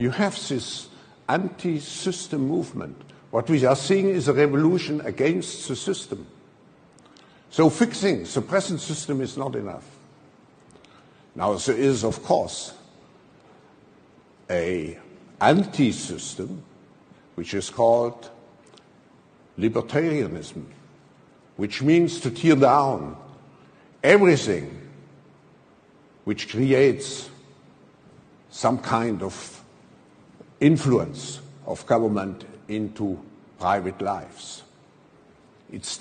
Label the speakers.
Speaker 1: You have this anti-system movement. What we are seeing is a revolution against the system. So fixing the present system is not enough. Now there is, of course, a anti-system which is called libertarianism, which means to tear down everything which creates some kind of influence of government into private lives. It's